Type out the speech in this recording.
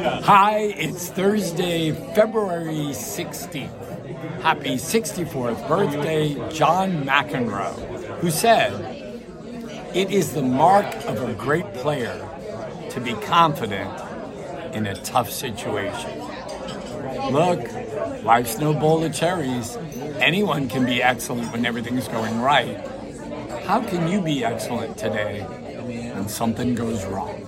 Hi, it's Thursday, February 16th. Happy 64th birthday, John McEnroe, who said, It is the mark of a great player to be confident in a tough situation. Look, life's no bowl of cherries. Anyone can be excellent when everything's going right. How can you be excellent today when something goes wrong?